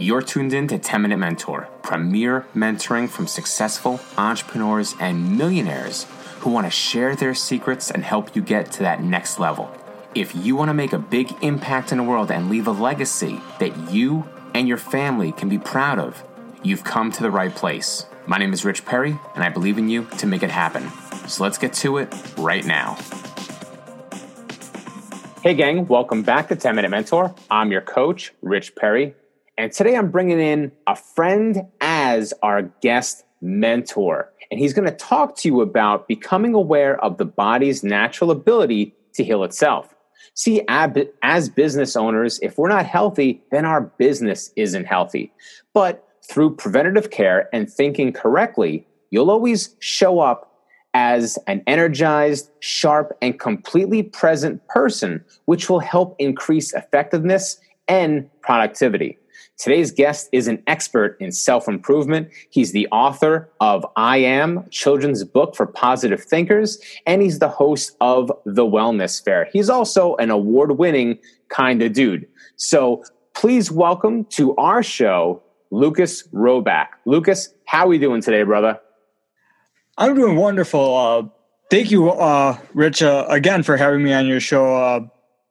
You're tuned in to 10 Minute Mentor, premier mentoring from successful entrepreneurs and millionaires who want to share their secrets and help you get to that next level. If you want to make a big impact in the world and leave a legacy that you and your family can be proud of, you've come to the right place. My name is Rich Perry, and I believe in you to make it happen. So let's get to it right now. Hey, gang, welcome back to 10 Minute Mentor. I'm your coach, Rich Perry. And today I'm bringing in a friend as our guest mentor. And he's going to talk to you about becoming aware of the body's natural ability to heal itself. See, as business owners, if we're not healthy, then our business isn't healthy. But through preventative care and thinking correctly, you'll always show up as an energized, sharp, and completely present person, which will help increase effectiveness and productivity. Today's guest is an expert in self improvement. He's the author of I Am, children's book for positive thinkers, and he's the host of The Wellness Fair. He's also an award winning kind of dude. So please welcome to our show, Lucas Roback. Lucas, how are we doing today, brother? I'm doing wonderful. Uh, thank you, uh, Rich, uh, again for having me on your show uh,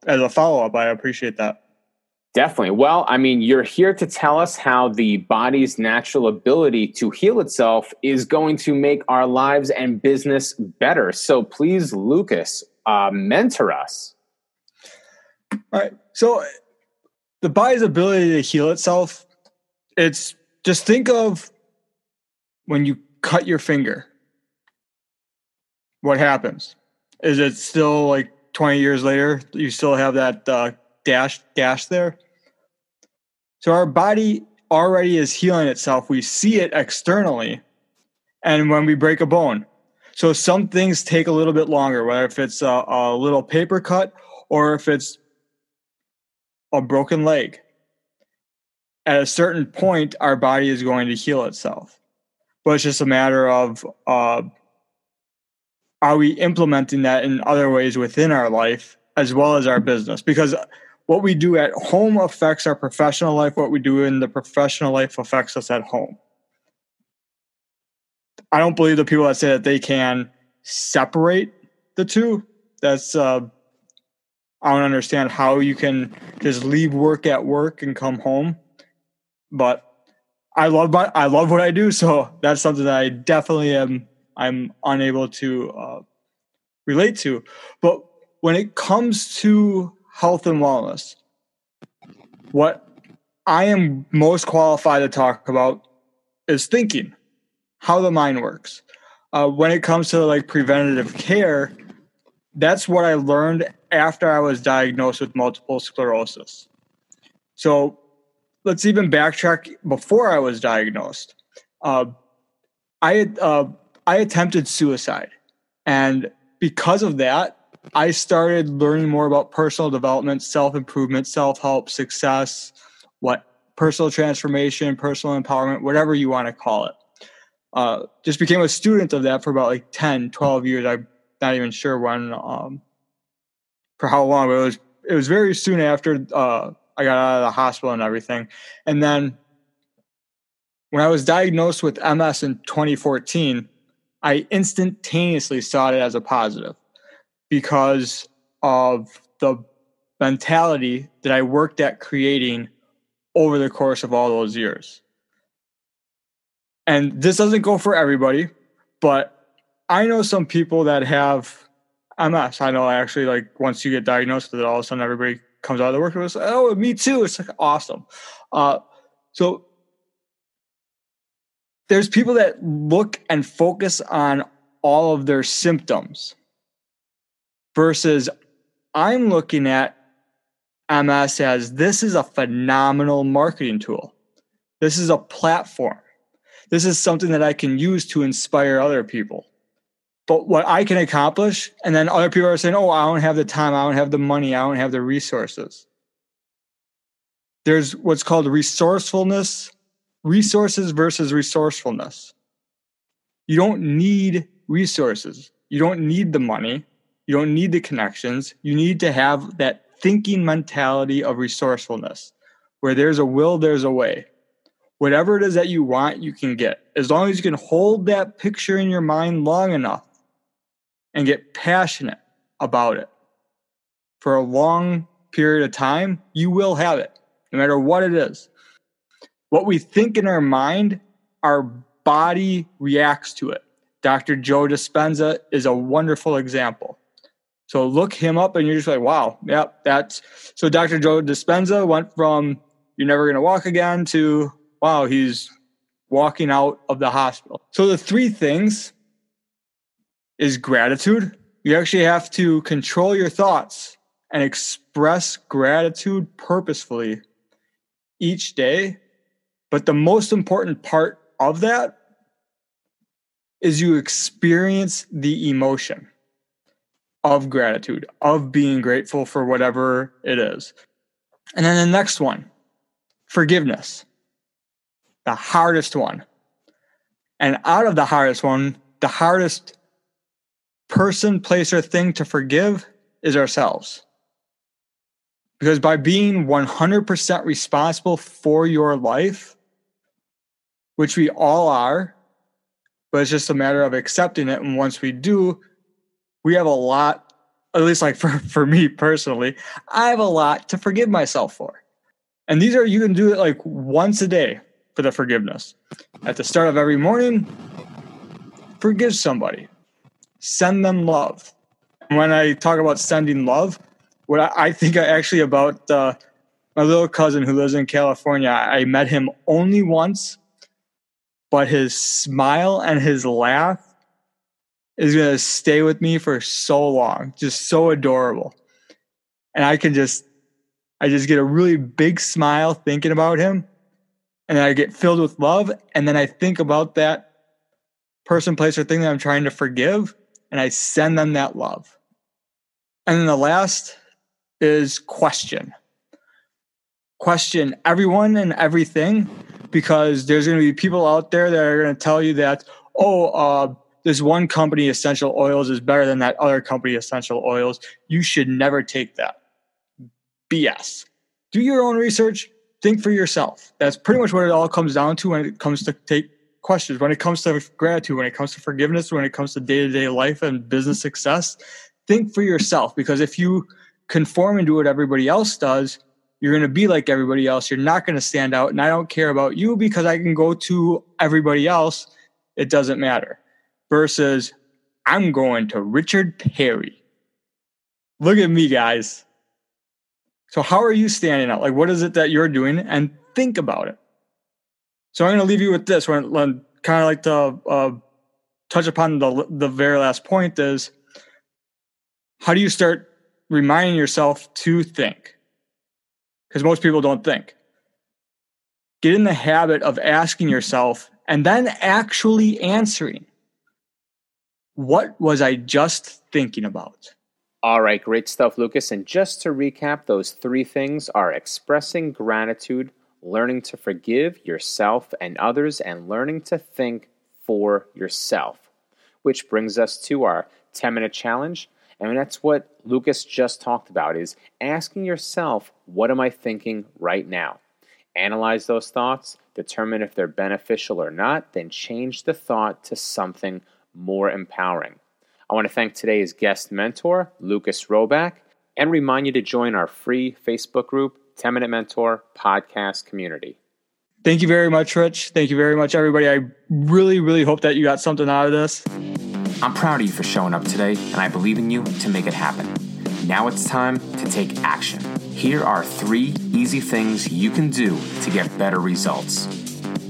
as a follow up. I appreciate that. Definitely. Well, I mean, you're here to tell us how the body's natural ability to heal itself is going to make our lives and business better. So please, Lucas, uh, mentor us. All right. So the body's ability to heal itself, it's just think of when you cut your finger. What happens? Is it still like 20 years later, you still have that uh, dash dash there? So our body already is healing itself. We see it externally. And when we break a bone, so some things take a little bit longer, whether if it's a, a little paper cut or if it's a broken leg. At a certain point, our body is going to heal itself. But it's just a matter of uh, are we implementing that in other ways within our life as well as our business? Because what we do at home affects our professional life. What we do in the professional life affects us at home. I don't believe the people that say that they can separate the two. That's uh, I don't understand how you can just leave work at work and come home. But I love my I love what I do, so that's something that I definitely am I'm unable to uh, relate to. But when it comes to health and wellness. What I am most qualified to talk about is thinking, how the mind works. Uh, when it comes to like preventative care, that's what I learned after I was diagnosed with multiple sclerosis. So let's even backtrack before I was diagnosed. Uh, I uh, I attempted suicide, and because of that, I started learning more about personal development, self improvement, self help, success, what personal transformation, personal empowerment, whatever you want to call it. Uh, just became a student of that for about like 10, 12 years. I'm not even sure when, um, for how long, but it was, it was very soon after uh, I got out of the hospital and everything. And then when I was diagnosed with MS in 2014, I instantaneously saw it as a positive because of the mentality that I worked at creating over the course of all those years. And this doesn't go for everybody, but I know some people that have MS. I know actually, like, once you get diagnosed with it, all of a sudden everybody comes out of the work and goes, Oh, me too. It's like awesome. Uh, so there's people that look and focus on all of their symptoms versus I'm looking at MS as this is a phenomenal marketing tool. This is a platform. This is something that I can use to inspire other people. But what I can accomplish, and then other people are saying, oh, I don't have the time, I don't have the money, I don't have the resources. There's what's called resourcefulness, resources versus resourcefulness. You don't need resources, you don't need the money, you don't need the connections. You need to have that thinking mentality of resourcefulness. Where there's a will, there's a way. whatever it is that you want, you can get. As long as you can hold that picture in your mind long enough and get passionate about it for a long period of time, you will have it, no matter what it is. What we think in our mind, our body reacts to it. Dr. Joe Dispenza is a wonderful example. So look him up and you're just like, wow, yep, that's so Dr. Joe Dispenza went from you're never gonna walk again to wow, he's walking out of the hospital. So the three things is gratitude. You actually have to control your thoughts and express gratitude purposefully each day. But the most important part of that is you experience the emotion of gratitude, of being grateful for whatever it is. And then the next one, forgiveness the hardest one. And out of the hardest one, the hardest person, place, or thing to forgive is ourselves. Because by being 100% responsible for your life, which we all are, but it's just a matter of accepting it. And once we do, we have a lot, at least like for, for me personally, I have a lot to forgive myself for. And these are, you can do it like once a day for the forgiveness. At the start of every morning, forgive somebody, send them love. When I talk about sending love, what I, think I actually about uh, my little cousin who lives in California, I met him only once, but his smile and his laugh is going to stay with me for so long. Just so adorable. And I can just, I just get a really big smile thinking about him and I get filled with love, and then I think about that person, place, or thing that I'm trying to forgive, and I send them that love. And then the last is question. Question everyone and everything because there's going to be people out there that are going to tell you that, oh, uh, this one company, Essential Oils, is better than that other company, Essential Oils. You should never take that. BS. Do your own research, think for yourself. That's pretty much what it all comes down to when it comes to take questions. When it comes to gratitude, when it comes to forgiveness, when it comes to day to day life and business success, think for yourself. Because if you conform and do what everybody else does, you're going to be like everybody else. You're not going to stand out. And I don't care about you because I can go to everybody else. It doesn't matter. Versus, I'm going to Richard Perry. Look at me, guys. So, how are you standing out? Like, what is it that you're doing? And think about it. So, I'm going to leave you with this. When, kind of like to uh, touch upon the the very last point is, how do you start reminding yourself to think? Because most people don't think. Get in the habit of asking yourself and then actually answering. What was I just thinking about? All right, great stuff, Lucas. And just to recap, those three things are expressing gratitude, learning to forgive yourself and others, and learning to think for yourself. Which brings us to our 10 minute challenge. And that's what Lucas just talked about is asking yourself, what am I thinking right now? Analyze those thoughts, determine if they're beneficial or not, then change the thought to something more empowering. I want to thank today's guest mentor, Lucas Roback, and remind you to join our free Facebook group, 10 Minute Mentor Podcast Community. Thank you very much, Rich. Thank you very much, everybody. I really, really hope that you got something out of this. I'm proud of you for showing up today, and I believe in you to make it happen. Now it's time to take action. Here are three easy things you can do to get better results.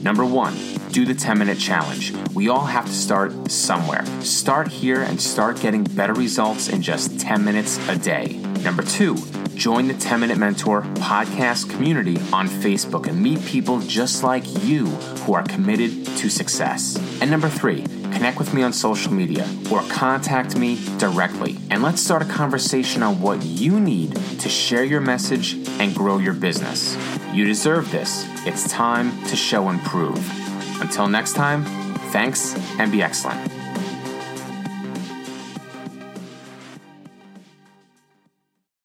Number one, do the 10 minute challenge. We all have to start somewhere. Start here and start getting better results in just 10 minutes a day. Number two, join the 10 Minute Mentor podcast community on Facebook and meet people just like you who are committed to success. And number three, connect with me on social media or contact me directly. And let's start a conversation on what you need to share your message and grow your business. You deserve this. It's time to show and prove. Until next time, thanks and be excellent.